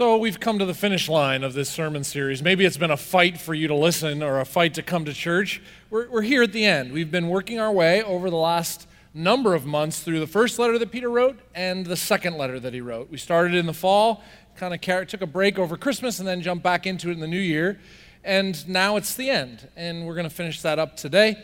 So, we've come to the finish line of this sermon series. Maybe it's been a fight for you to listen or a fight to come to church. We're, we're here at the end. We've been working our way over the last number of months through the first letter that Peter wrote and the second letter that he wrote. We started in the fall, kind of took a break over Christmas, and then jumped back into it in the new year. And now it's the end, and we're going to finish that up today.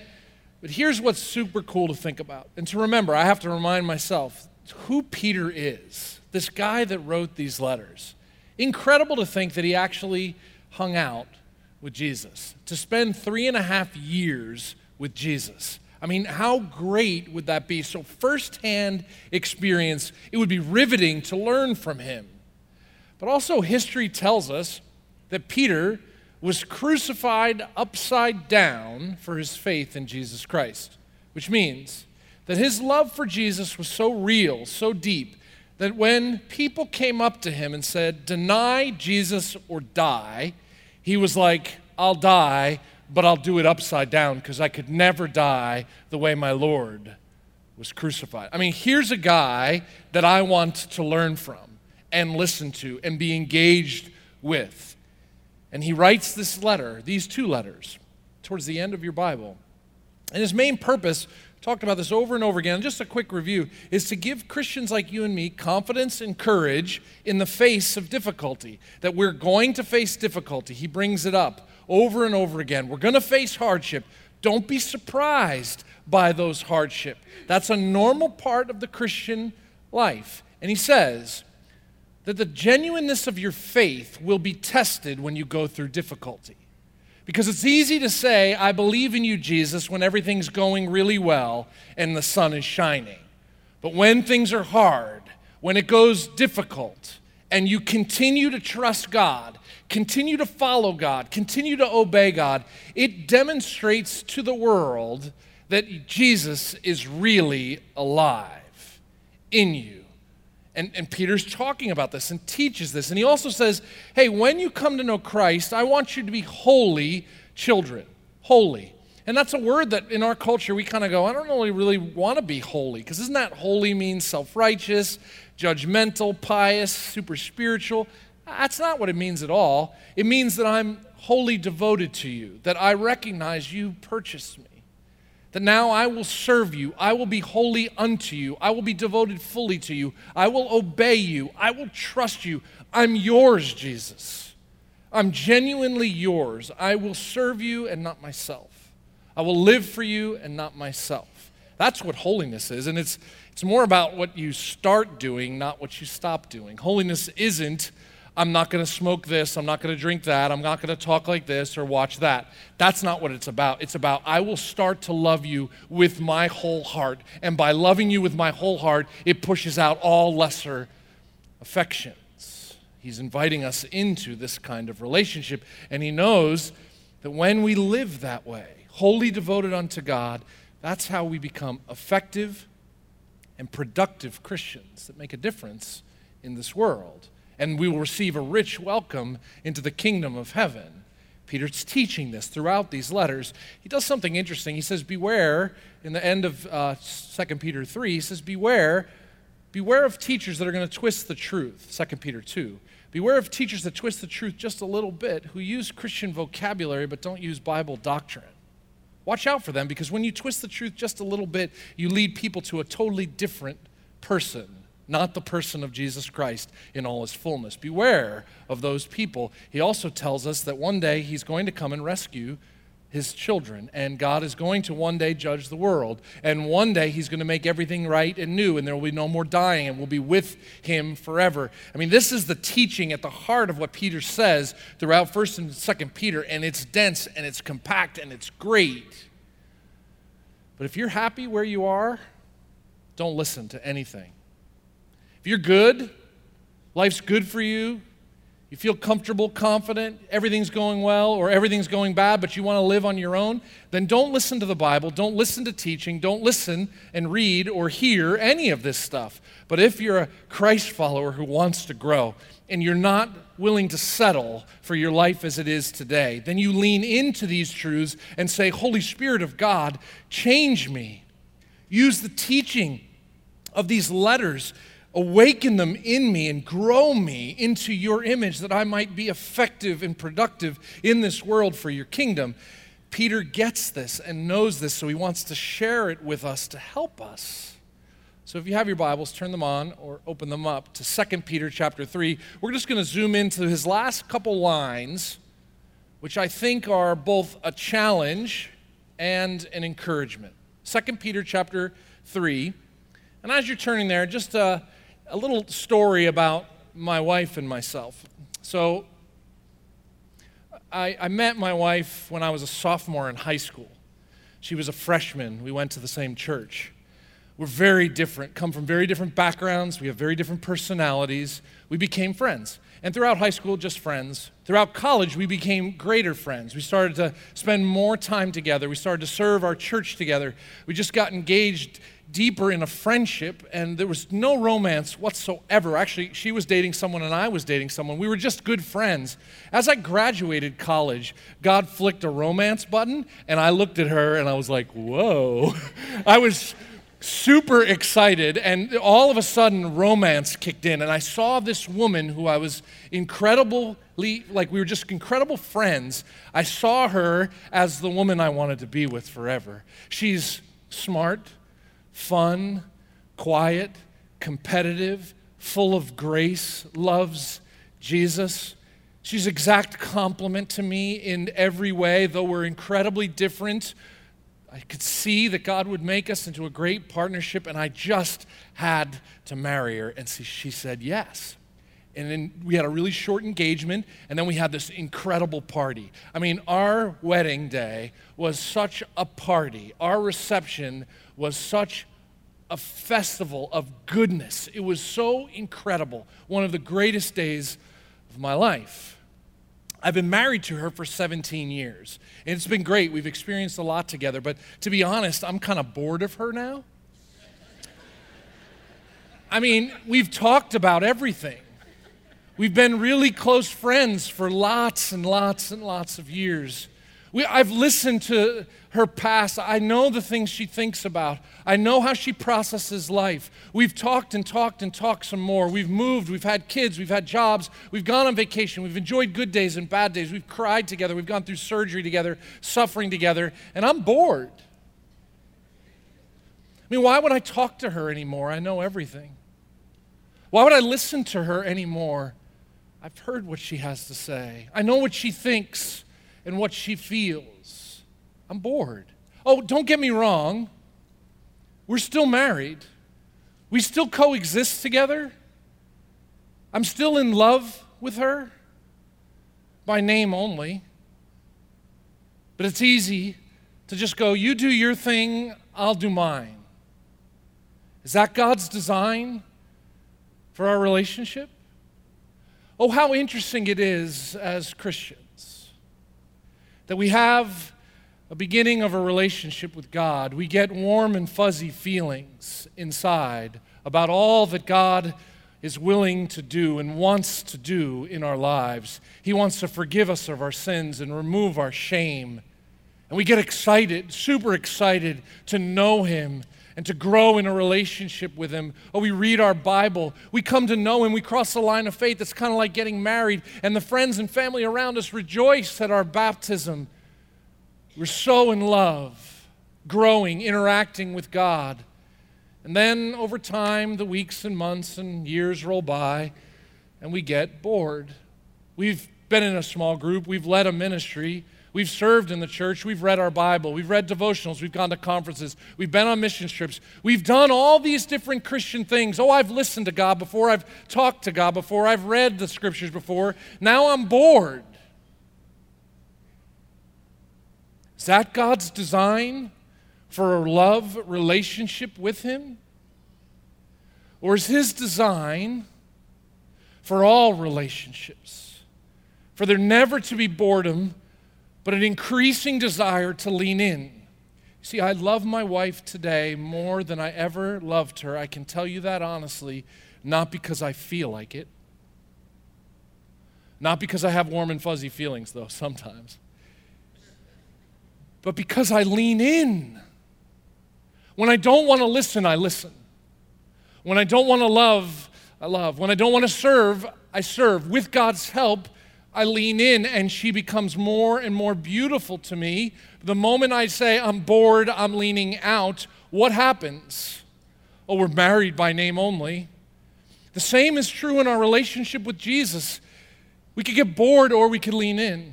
But here's what's super cool to think about and to remember I have to remind myself who Peter is, this guy that wrote these letters. Incredible to think that he actually hung out with Jesus, to spend three and a half years with Jesus. I mean, how great would that be? So, firsthand experience, it would be riveting to learn from him. But also, history tells us that Peter was crucified upside down for his faith in Jesus Christ, which means that his love for Jesus was so real, so deep, that when people came up to him and said, Deny Jesus or die, he was like, I'll die, but I'll do it upside down because I could never die the way my Lord was crucified. I mean, here's a guy that I want to learn from and listen to and be engaged with. And he writes this letter, these two letters, towards the end of your Bible. And his main purpose talked about this over and over again. Just a quick review is to give Christians like you and me confidence and courage in the face of difficulty, that we're going to face difficulty. He brings it up over and over again. We're going to face hardship. Don't be surprised by those hardship. That's a normal part of the Christian life. And he says that the genuineness of your faith will be tested when you go through difficulty. Because it's easy to say, I believe in you, Jesus, when everything's going really well and the sun is shining. But when things are hard, when it goes difficult, and you continue to trust God, continue to follow God, continue to obey God, it demonstrates to the world that Jesus is really alive in you. And, and Peter's talking about this and teaches this. And he also says, hey, when you come to know Christ, I want you to be holy children. Holy. And that's a word that in our culture we kind of go, I don't really, really want to be holy. Because isn't that holy means self righteous, judgmental, pious, super spiritual? That's not what it means at all. It means that I'm wholly devoted to you, that I recognize you purchased me that now I will serve you. I will be holy unto you. I will be devoted fully to you. I will obey you. I will trust you. I'm yours, Jesus. I'm genuinely yours. I will serve you and not myself. I will live for you and not myself. That's what holiness is. And it's, it's more about what you start doing, not what you stop doing. Holiness isn't I'm not going to smoke this, I'm not going to drink that, I'm not going to talk like this or watch that. That's not what it's about. It's about I will start to love you with my whole heart. And by loving you with my whole heart, it pushes out all lesser affections. He's inviting us into this kind of relationship. And he knows that when we live that way, wholly devoted unto God, that's how we become effective and productive Christians that make a difference in this world and we will receive a rich welcome into the kingdom of heaven. Peter's teaching this throughout these letters. He does something interesting. He says, Beware, in the end of uh, 2 Peter 3, he says, Beware, beware of teachers that are going to twist the truth. 2 Peter 2. Beware of teachers that twist the truth just a little bit, who use Christian vocabulary but don't use Bible doctrine. Watch out for them because when you twist the truth just a little bit, you lead people to a totally different person not the person of Jesus Christ in all his fullness. Beware of those people. He also tells us that one day he's going to come and rescue his children, and God is going to one day judge the world. And one day he's going to make everything right and new, and there will be no more dying, and we'll be with him forever. I mean, this is the teaching at the heart of what Peter says throughout 1st and 2nd Peter, and it's dense and it's compact and it's great. But if you're happy where you are, don't listen to anything if you're good, life's good for you, you feel comfortable, confident, everything's going well, or everything's going bad, but you want to live on your own, then don't listen to the Bible. Don't listen to teaching. Don't listen and read or hear any of this stuff. But if you're a Christ follower who wants to grow and you're not willing to settle for your life as it is today, then you lean into these truths and say, Holy Spirit of God, change me. Use the teaching of these letters Awaken them in me and grow me into your image that I might be effective and productive in this world for your kingdom. Peter gets this and knows this, so he wants to share it with us to help us. So if you have your Bibles, turn them on or open them up to 2 Peter chapter 3. We're just going to zoom into his last couple lines, which I think are both a challenge and an encouragement. 2 Peter chapter 3. And as you're turning there, just a, a little story about my wife and myself. So I, I met my wife when I was a sophomore in high school. She was a freshman. We went to the same church. We're very different, come from very different backgrounds. We have very different personalities. We became friends. And throughout high school, just friends. Throughout college, we became greater friends. We started to spend more time together. We started to serve our church together. We just got engaged deeper in a friendship, and there was no romance whatsoever. Actually, she was dating someone and I was dating someone. We were just good friends. As I graduated college, God flicked a romance button, and I looked at her and I was like, whoa. I was super excited, and all of a sudden, romance kicked in, and I saw this woman who I was incredibly like we were just incredible friends. I saw her as the woman I wanted to be with forever. She's smart, fun, quiet, competitive, full of grace, loves Jesus. She's exact complement to me in every way, though we're incredibly different. I could see that God would make us into a great partnership, and I just had to marry her. And she said yes. And then we had a really short engagement, and then we had this incredible party. I mean, our wedding day was such a party. Our reception was such a festival of goodness. It was so incredible. One of the greatest days of my life. I've been married to her for 17 years, and it's been great. We've experienced a lot together, but to be honest, I'm kind of bored of her now. I mean, we've talked about everything. We've been really close friends for lots and lots and lots of years. We, I've listened to her past. I know the things she thinks about. I know how she processes life. We've talked and talked and talked some more. We've moved. We've had kids. We've had jobs. We've gone on vacation. We've enjoyed good days and bad days. We've cried together. We've gone through surgery together, suffering together. And I'm bored. I mean, why would I talk to her anymore? I know everything. Why would I listen to her anymore? I've heard what she has to say. I know what she thinks and what she feels. I'm bored. Oh, don't get me wrong. We're still married. We still coexist together. I'm still in love with her by name only. But it's easy to just go, you do your thing, I'll do mine. Is that God's design for our relationship? Oh, how interesting it is as Christians that we have a beginning of a relationship with God. We get warm and fuzzy feelings inside about all that God is willing to do and wants to do in our lives. He wants to forgive us of our sins and remove our shame. And we get excited, super excited to know Him and to grow in a relationship with Him. Oh, we read our Bible. We come to know Him. We cross the line of faith. It's kind of like getting married, and the friends and family around us rejoice at our baptism. We're so in love, growing, interacting with God. And then over time, the weeks and months and years roll by, and we get bored. We've been in a small group, we've led a ministry. We've served in the church. We've read our Bible. We've read devotionals. We've gone to conferences. We've been on mission trips. We've done all these different Christian things. Oh, I've listened to God before. I've talked to God before. I've read the scriptures before. Now I'm bored. Is that God's design for a love relationship with Him? Or is His design for all relationships? For there never to be boredom but an increasing desire to lean in. See, I love my wife today more than I ever loved her. I can tell you that honestly, not because I feel like it. Not because I have warm and fuzzy feelings, though, sometimes. But because I lean in. When I don't want to listen, I listen. When I don't want to love, I love. When I don't want to serve, I serve. With God's help, I lean in and she becomes more and more beautiful to me. The moment I say I'm bored, I'm leaning out, what happens? Oh, we're married by name only. The same is true in our relationship with Jesus. We could get bored or we could lean in.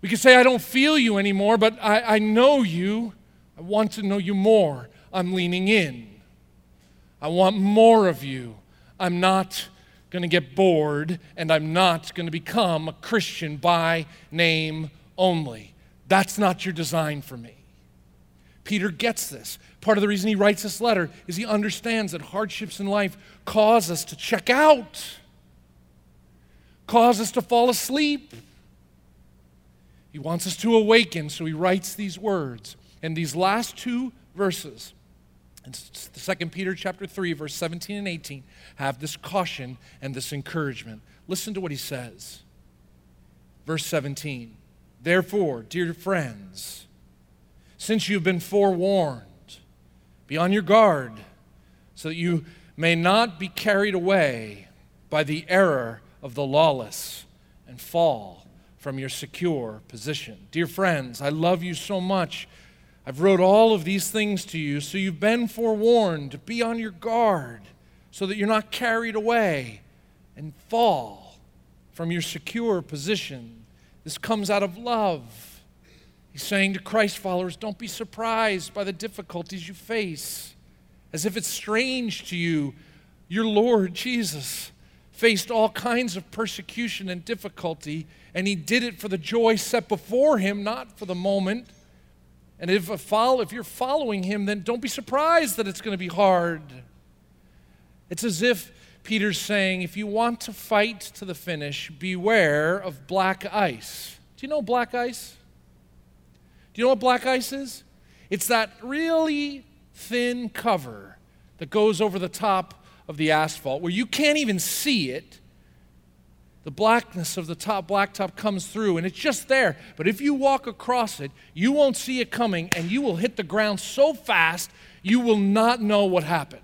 We could say, I don't feel you anymore, but I, I know you. I want to know you more. I'm leaning in. I want more of you. I'm not going to get bored, and I'm not going to become a Christian by name only. That's not your design for me. Peter gets this. Part of the reason he writes this letter is he understands that hardships in life cause us to check out, cause us to fall asleep. He wants us to awaken, so he writes these words. And these last two verses, in 2 Peter chapter 3, verse 17 and 18, have this caution and this encouragement. Listen to what he says. Verse 17. Therefore, dear friends, since you've been forewarned, be on your guard so that you may not be carried away by the error of the lawless and fall from your secure position. Dear friends, I love you so much. I've wrote all of these things to you, so you've been forewarned. Be on your guard so that you're not carried away and fall from your secure position. This comes out of love. He's saying to Christ followers, don't be surprised by the difficulties you face, as if it's strange to you. Your Lord Jesus faced all kinds of persecution and difficulty, and he did it for the joy set before him, not for the moment. And if, follow, if you're following him, then don't be surprised that it's going to be hard. It's as if Peter's saying, if you want to fight to the finish, beware of black ice. Do you know black ice? Do you know what black ice is? It's that really thin cover that goes over the top of the asphalt where you can't even see it the blackness of the top blacktop comes through and it's just there. But if you walk across it, you won't see it coming and you will hit the ground so fast you will not know what happened.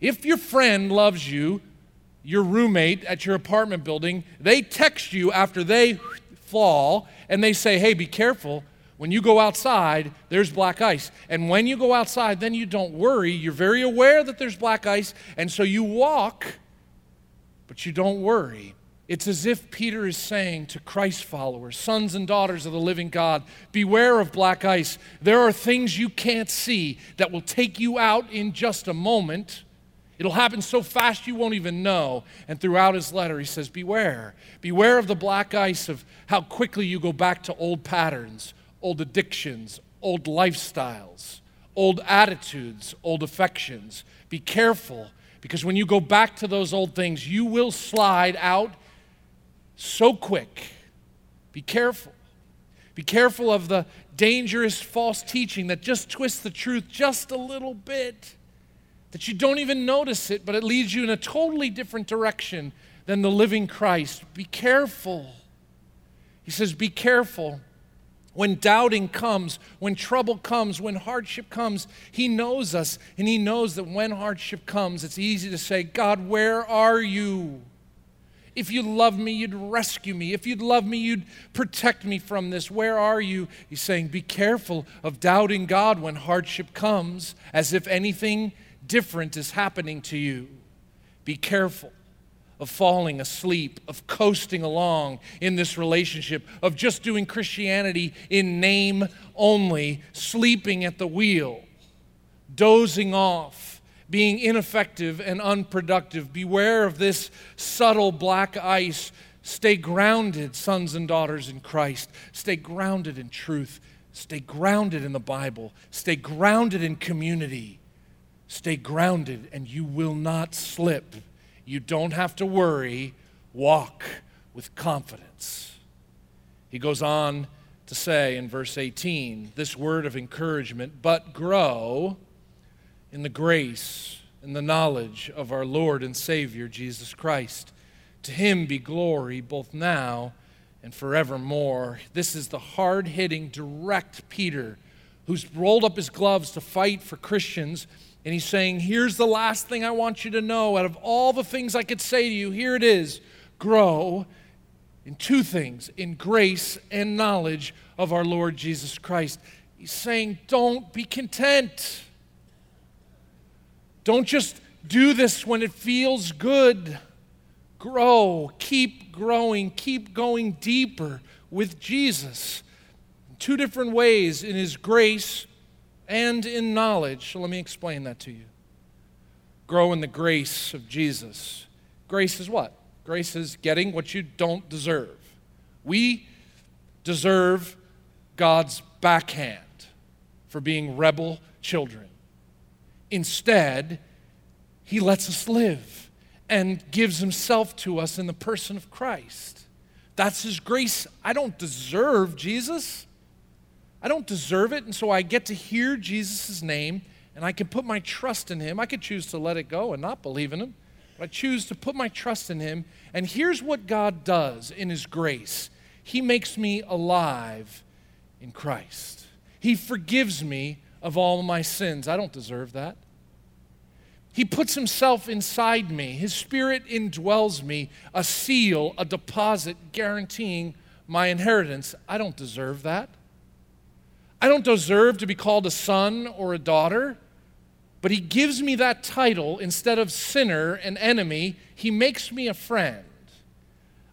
If your friend loves you, your roommate at your apartment building, they text you after they fall and they say, hey, be careful. When you go outside, there's black ice. And when you go outside, then you don't worry. You're very aware that there's black ice. And so you walk but you don't worry. It's as if Peter is saying to Christ followers, sons and daughters of the living God, beware of black ice. There are things you can't see that will take you out in just a moment. It'll happen so fast you won't even know. And throughout his letter, he says, Beware. Beware of the black ice of how quickly you go back to old patterns, old addictions, old lifestyles, old attitudes, old affections. Be careful because when you go back to those old things, you will slide out so quick. Be careful. Be careful of the dangerous false teaching that just twists the truth just a little bit, that you don't even notice it, but it leads you in a totally different direction than the living Christ. Be careful. He says, Be careful. When doubting comes, when trouble comes, when hardship comes, He knows us, and He knows that when hardship comes, it's easy to say, God, where are you? If you love me, you'd rescue me. If you'd love me, you'd protect me from this. Where are you? He's saying, Be careful of doubting God when hardship comes, as if anything different is happening to you. Be careful of falling asleep, of coasting along in this relationship, of just doing Christianity in name only, sleeping at the wheel, dozing off, being ineffective and unproductive. Beware of this subtle black ice. Stay grounded, sons and daughters in Christ. Stay grounded in truth. Stay grounded in the Bible. Stay grounded in community. Stay grounded, and you will not slip you don't have to worry. Walk with confidence. He goes on to say in verse 18 this word of encouragement, but grow in the grace and the knowledge of our Lord and Savior Jesus Christ. To him be glory both now and forevermore. This is the hard hitting, direct Peter who's rolled up his gloves to fight for Christians And he's saying, Here's the last thing I want you to know. Out of all the things I could say to you, here it is grow in two things in grace and knowledge of our Lord Jesus Christ. He's saying, Don't be content. Don't just do this when it feels good. Grow, keep growing, keep going deeper with Jesus. In Two different ways in His grace and in knowledge. So let me explain that to you. Grow in the grace of Jesus. Grace is what? Grace is getting what you don't deserve. We deserve God's backhand for being rebel children. Instead, He lets us live and gives Himself to us in the person of Christ. That's His grace. I don't deserve Jesus. I don't deserve it. And so I get to hear Jesus' name and I can put my trust in Him. I could choose to let it go and not believe in Him. But I choose to put my trust in Him. And here's what God does in His grace He makes me alive in Christ. He forgives me of all my sins. I don't deserve that. He puts Himself inside me, His Spirit indwells me, a seal, a deposit guaranteeing my inheritance. I don't deserve that. I don't deserve to be called a son or a daughter. But he gives me that title instead of sinner and enemy. He makes me a friend.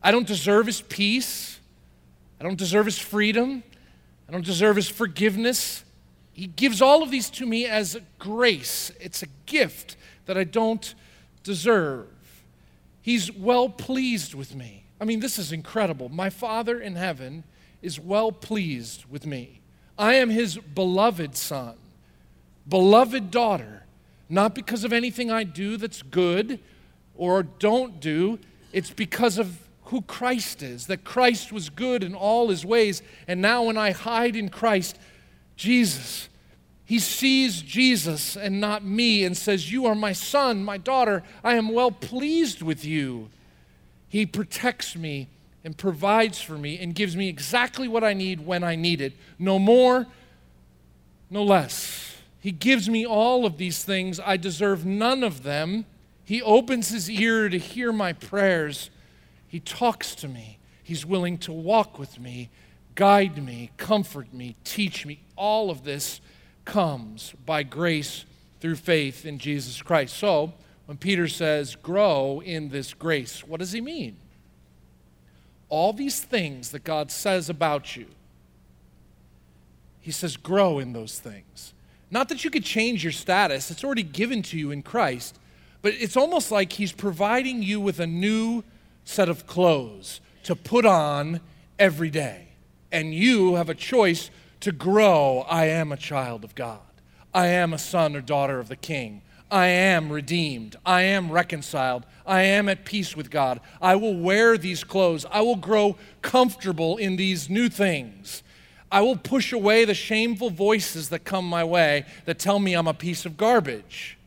I don't deserve his peace. I don't deserve his freedom. I don't deserve his forgiveness. He gives all of these to me as grace. It's a gift that I don't deserve. He's well pleased with me. I mean, this is incredible. My Father in heaven is well pleased with me. I am his beloved son, beloved daughter not because of anything I do that's good or don't do. It's because of who Christ is, that Christ was good in all his ways. And now, when I hide in Christ, Jesus, he sees Jesus and not me and says, You are my son, my daughter. I am well pleased with you. He protects me and provides for me and gives me exactly what I need when I need it. No more, no less. He gives me all of these things. I deserve none of them. He opens his ear to hear my prayers. He talks to me. He's willing to walk with me, guide me, comfort me, teach me. All of this comes by grace through faith in Jesus Christ. So, when Peter says, grow in this grace, what does he mean? All these things that God says about you, he says, grow in those things. Not that you could change your status, it's already given to you in Christ, but it's almost like He's providing you with a new set of clothes to put on every day. And you have a choice to grow. I am a child of God, I am a son or daughter of the King. I am redeemed. I am reconciled. I am at peace with God. I will wear these clothes. I will grow comfortable in these new things. I will push away the shameful voices that come my way that tell me I'm a piece of garbage.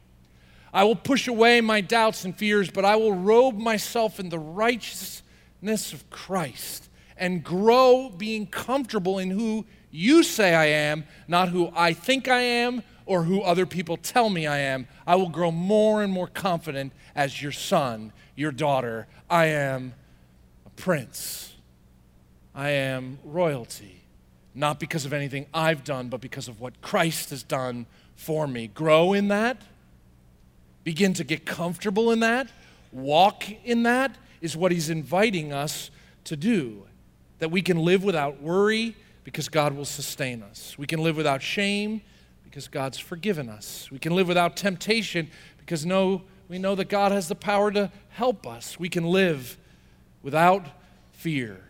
I will push away my doubts and fears, but I will robe myself in the righteousness of Christ and grow being comfortable in who you say I am, not who I think I am or who other people tell me I am. I will grow more and more confident as your son, your daughter. I am a prince, I am royalty not because of anything I've done, but because of what Christ has done for me. Grow in that, begin to get comfortable in that, walk in that is what He's inviting us to do. That we can live without worry because God will sustain us. We can live without shame because God's forgiven us. We can live without temptation because no, we know that God has the power to help us. We can live without fear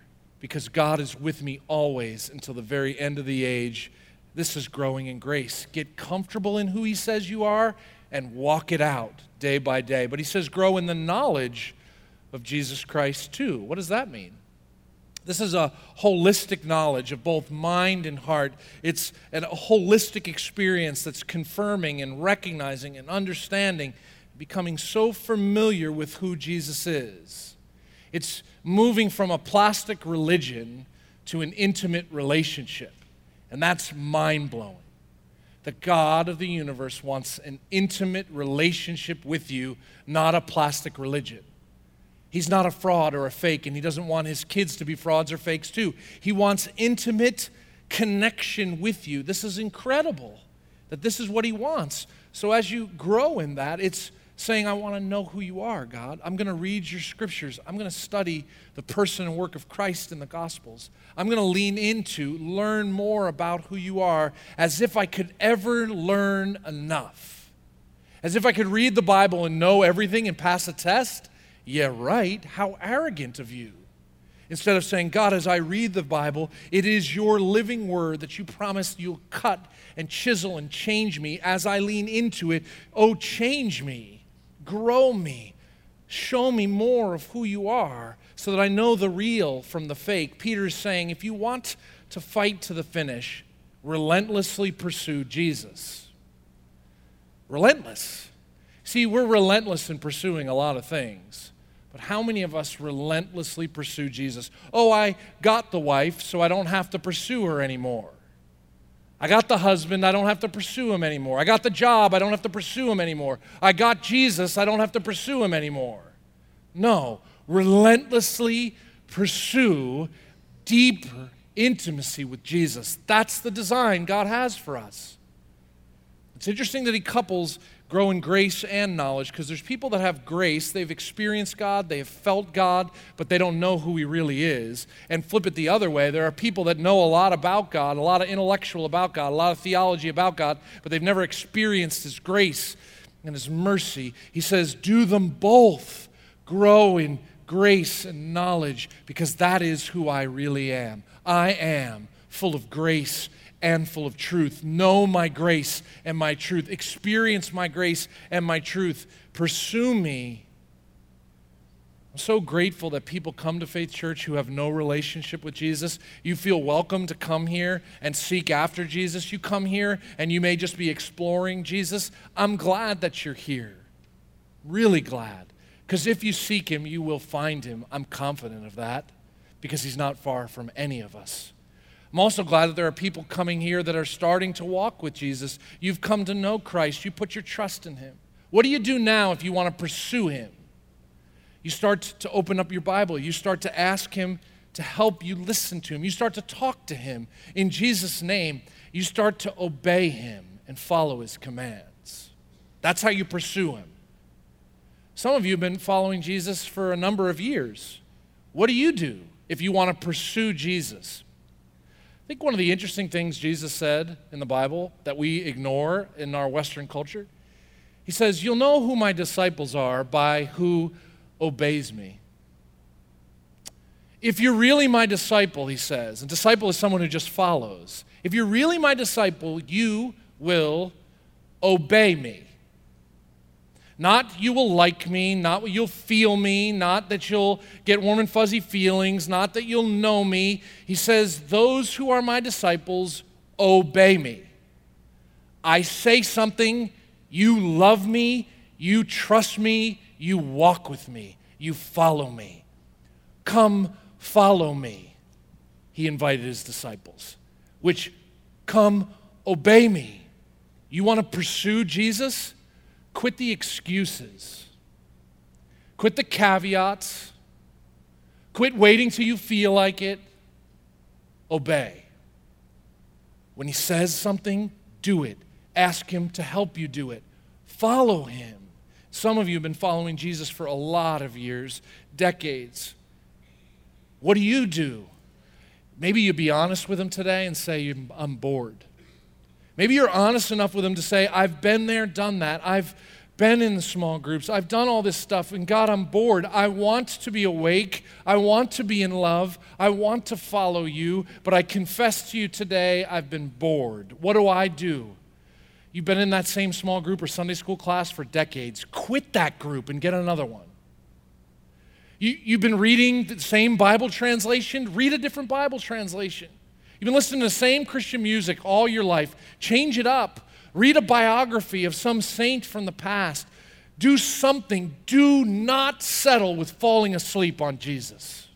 because God is with me always until the very end of the age. This is growing in grace. Get comfortable in who He says you are and walk it out day by day. But He says, grow in the knowledge of Jesus Christ too. What does that mean? This is a holistic knowledge of both mind and heart. It's a holistic experience that's confirming and recognizing and understanding, becoming so familiar with who Jesus is. It's moving from a plastic religion to an intimate relationship. And that's mind blowing. the God of the universe wants an intimate relationship with you, not a plastic religion. He's not a fraud or a fake, and he doesn't want his kids to be frauds or fakes too. He wants intimate connection with you. This is incredible that this is what he wants. So as you grow in that, it's saying, I want to know who you are, God. I'm going to read your scriptures. I'm going to study the person and work of Christ in the Gospels. I'm going to lean into, learn more about who you are as if I could ever learn enough. As if I could read the Bible and know everything and pass a test. Yeah, right. How arrogant of you. Instead of saying, God, as I read the Bible, it is your living word that you promised you'll cut and chisel and change me as I lean into it. Oh, change me, grow me, show me more of who you are so that I know the real from the fake. Peter's saying, if you want to fight to the finish, relentlessly pursue Jesus. Relentless. See, we're relentless in pursuing a lot of things. But how many of us relentlessly pursue Jesus? Oh, I got the wife, so I don't have to pursue her anymore. I got the husband, I don't have to pursue him anymore. I got the job, I don't have to pursue him anymore. I got Jesus, I don't have to pursue him anymore. No, relentlessly pursue deeper intimacy with Jesus. That's the design God has for us. It's interesting that he couples grow in grace and knowledge because there's people that have grace, they've experienced God, they have felt God, but they don't know who He really is. And flip it the other way, there are people that know a lot about God, a lot of intellectual about God, a lot of theology about God, but they've never experienced His grace and His mercy. He says, Do them both. Grow in grace and knowledge because that is who I really am. I am full of grace and full of truth. Know my grace and my truth. Experience my grace and my truth. Pursue me. I'm so grateful that people come to Faith Church who have no relationship with Jesus. You feel welcome to come here and seek after Jesus. You come here and you may just be exploring Jesus. I'm glad that you're here. Really glad. Because if you seek him, you will find him. I'm confident of that because he's not far from any of us. I'm also glad that there are people coming here that are starting to walk with Jesus. You've come to know Christ, you put your trust in Him. What do you do now if you want to pursue Him? You start to open up your Bible, you start to ask Him to help you listen to Him, you start to talk to Him in Jesus' name, you start to obey Him and follow His commands. That's how you pursue Him. Some of you have been following Jesus for a number of years. What do you do if you want to pursue Jesus? I think one of the interesting things Jesus said in the Bible that we ignore in our Western culture, he says, You'll know who my disciples are by who obeys me. If you're really my disciple, he says, and disciple is someone who just follows. If you're really my disciple, you will obey me. Not you will like me, not you'll feel me, not that you'll get warm and fuzzy feelings, not that you'll know me. He says, Those who are my disciples obey me. I say something, you love me, you trust me, you walk with me, you follow me. Come follow me. He invited his disciples, which come obey me. You want to pursue Jesus? Quit the excuses. Quit the caveats. Quit waiting till you feel like it. Obey. When he says something, do it. Ask him to help you do it. Follow him. Some of you have been following Jesus for a lot of years, decades. What do you do? Maybe you be honest with him today and say, I'm bored. Maybe you're honest enough with them to say, I've been there, done that. I've been in small groups. I've done all this stuff, and God, I'm bored. I want to be awake. I want to be in love. I want to follow you, but I confess to you today, I've been bored. What do I do? You've been in that same small group or Sunday school class for decades. Quit that group and get another one. You, you've been reading the same Bible translation, read a different Bible translation. You've been listening to the same Christian music all your life. Change it up. Read a biography of some saint from the past. Do something. Do not settle with falling asleep on Jesus.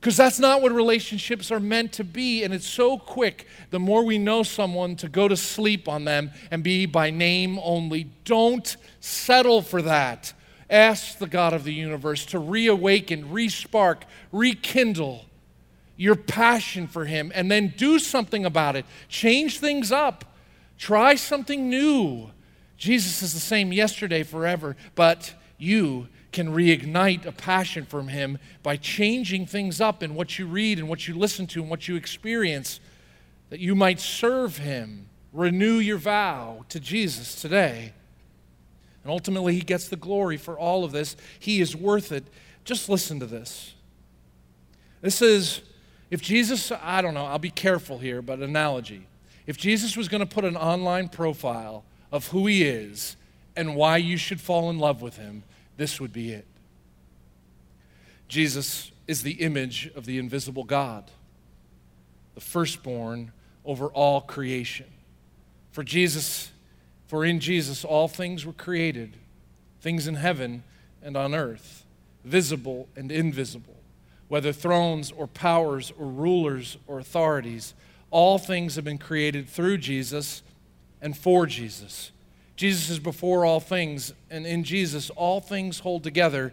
Because that's not what relationships are meant to be. And it's so quick, the more we know someone, to go to sleep on them and be by name only. Don't settle for that. Ask the God of the universe to reawaken, respark, rekindle your passion for Him, and then do something about it. Change things up. Try something new. Jesus is the same yesterday, forever, but you can reignite a passion from Him by changing things up in what you read and what you listen to and what you experience, that you might serve Him. Renew your vow to Jesus today. And ultimately, He gets the glory for all of this. He is worth it. Just listen to this. This is, if Jesus, I don't know, I'll be careful here, but analogy. If Jesus was going to put an online profile of who He is and why you should fall in love with Him, this would be it. Jesus is the image of the invisible God, the firstborn over all creation. For Jesus, for in Jesus all things were created, things in heaven and on earth, visible and invisible, whether thrones or powers or rulers or authorities, all things have been created through Jesus and for Jesus. Jesus is before all things, and in Jesus, all things hold together.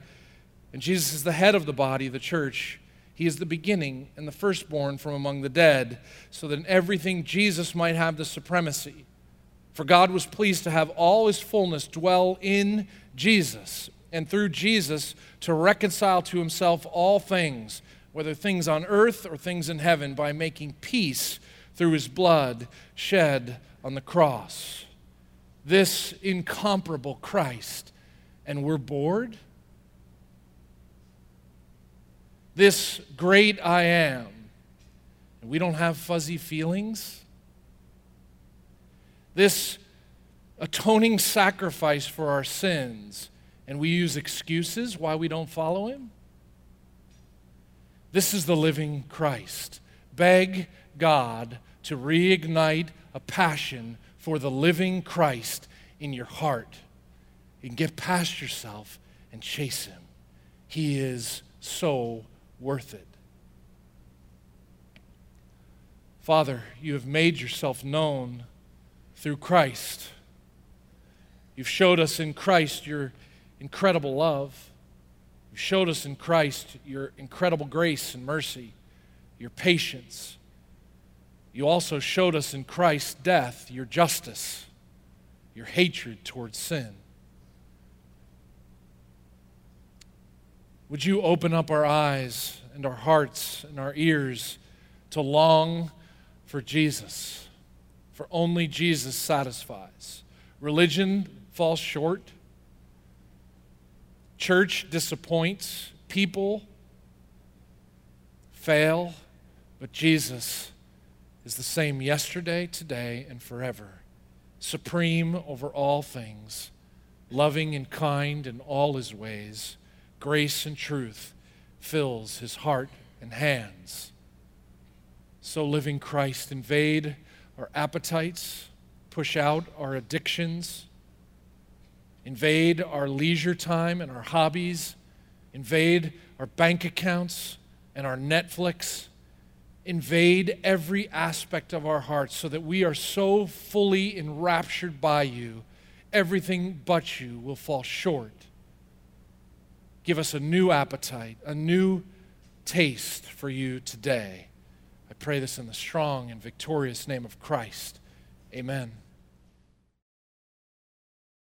And Jesus is the head of the body, the church. He is the beginning and the firstborn from among the dead, so that in everything Jesus might have the supremacy. For God was pleased to have all his fullness dwell in Jesus, and through Jesus to reconcile to himself all things, whether things on earth or things in heaven, by making peace through his blood shed on the cross this incomparable Christ, and we're bored? This great I am, and we don't have fuzzy feelings? This atoning sacrifice for our sins, and we use excuses why we don't follow him? This is the living Christ. Beg God to reignite a passion for the living Christ in your heart. Can get past yourself and chase him. He is so worth it. Father, you have made yourself known through Christ. You've showed us in Christ your incredible love. You've showed us in Christ your incredible grace and mercy, your patience, you also showed us in Christ's death your justice, your hatred towards sin. Would you open up our eyes and our hearts and our ears to long for Jesus? For only Jesus satisfies. Religion falls short, church disappoints, people fail, but Jesus is the same yesterday, today, and forever, supreme over all things, loving and kind in all his ways, grace and truth fills his heart and hands. So, living Christ, invade our appetites, push out our addictions, invade our leisure time and our hobbies, invade our bank accounts and our Netflix invade every aspect of our hearts so that we are so fully enraptured by you, everything but you will fall short. Give us a new appetite, a new taste for you today. I pray this in the strong and victorious name of Christ. Amen.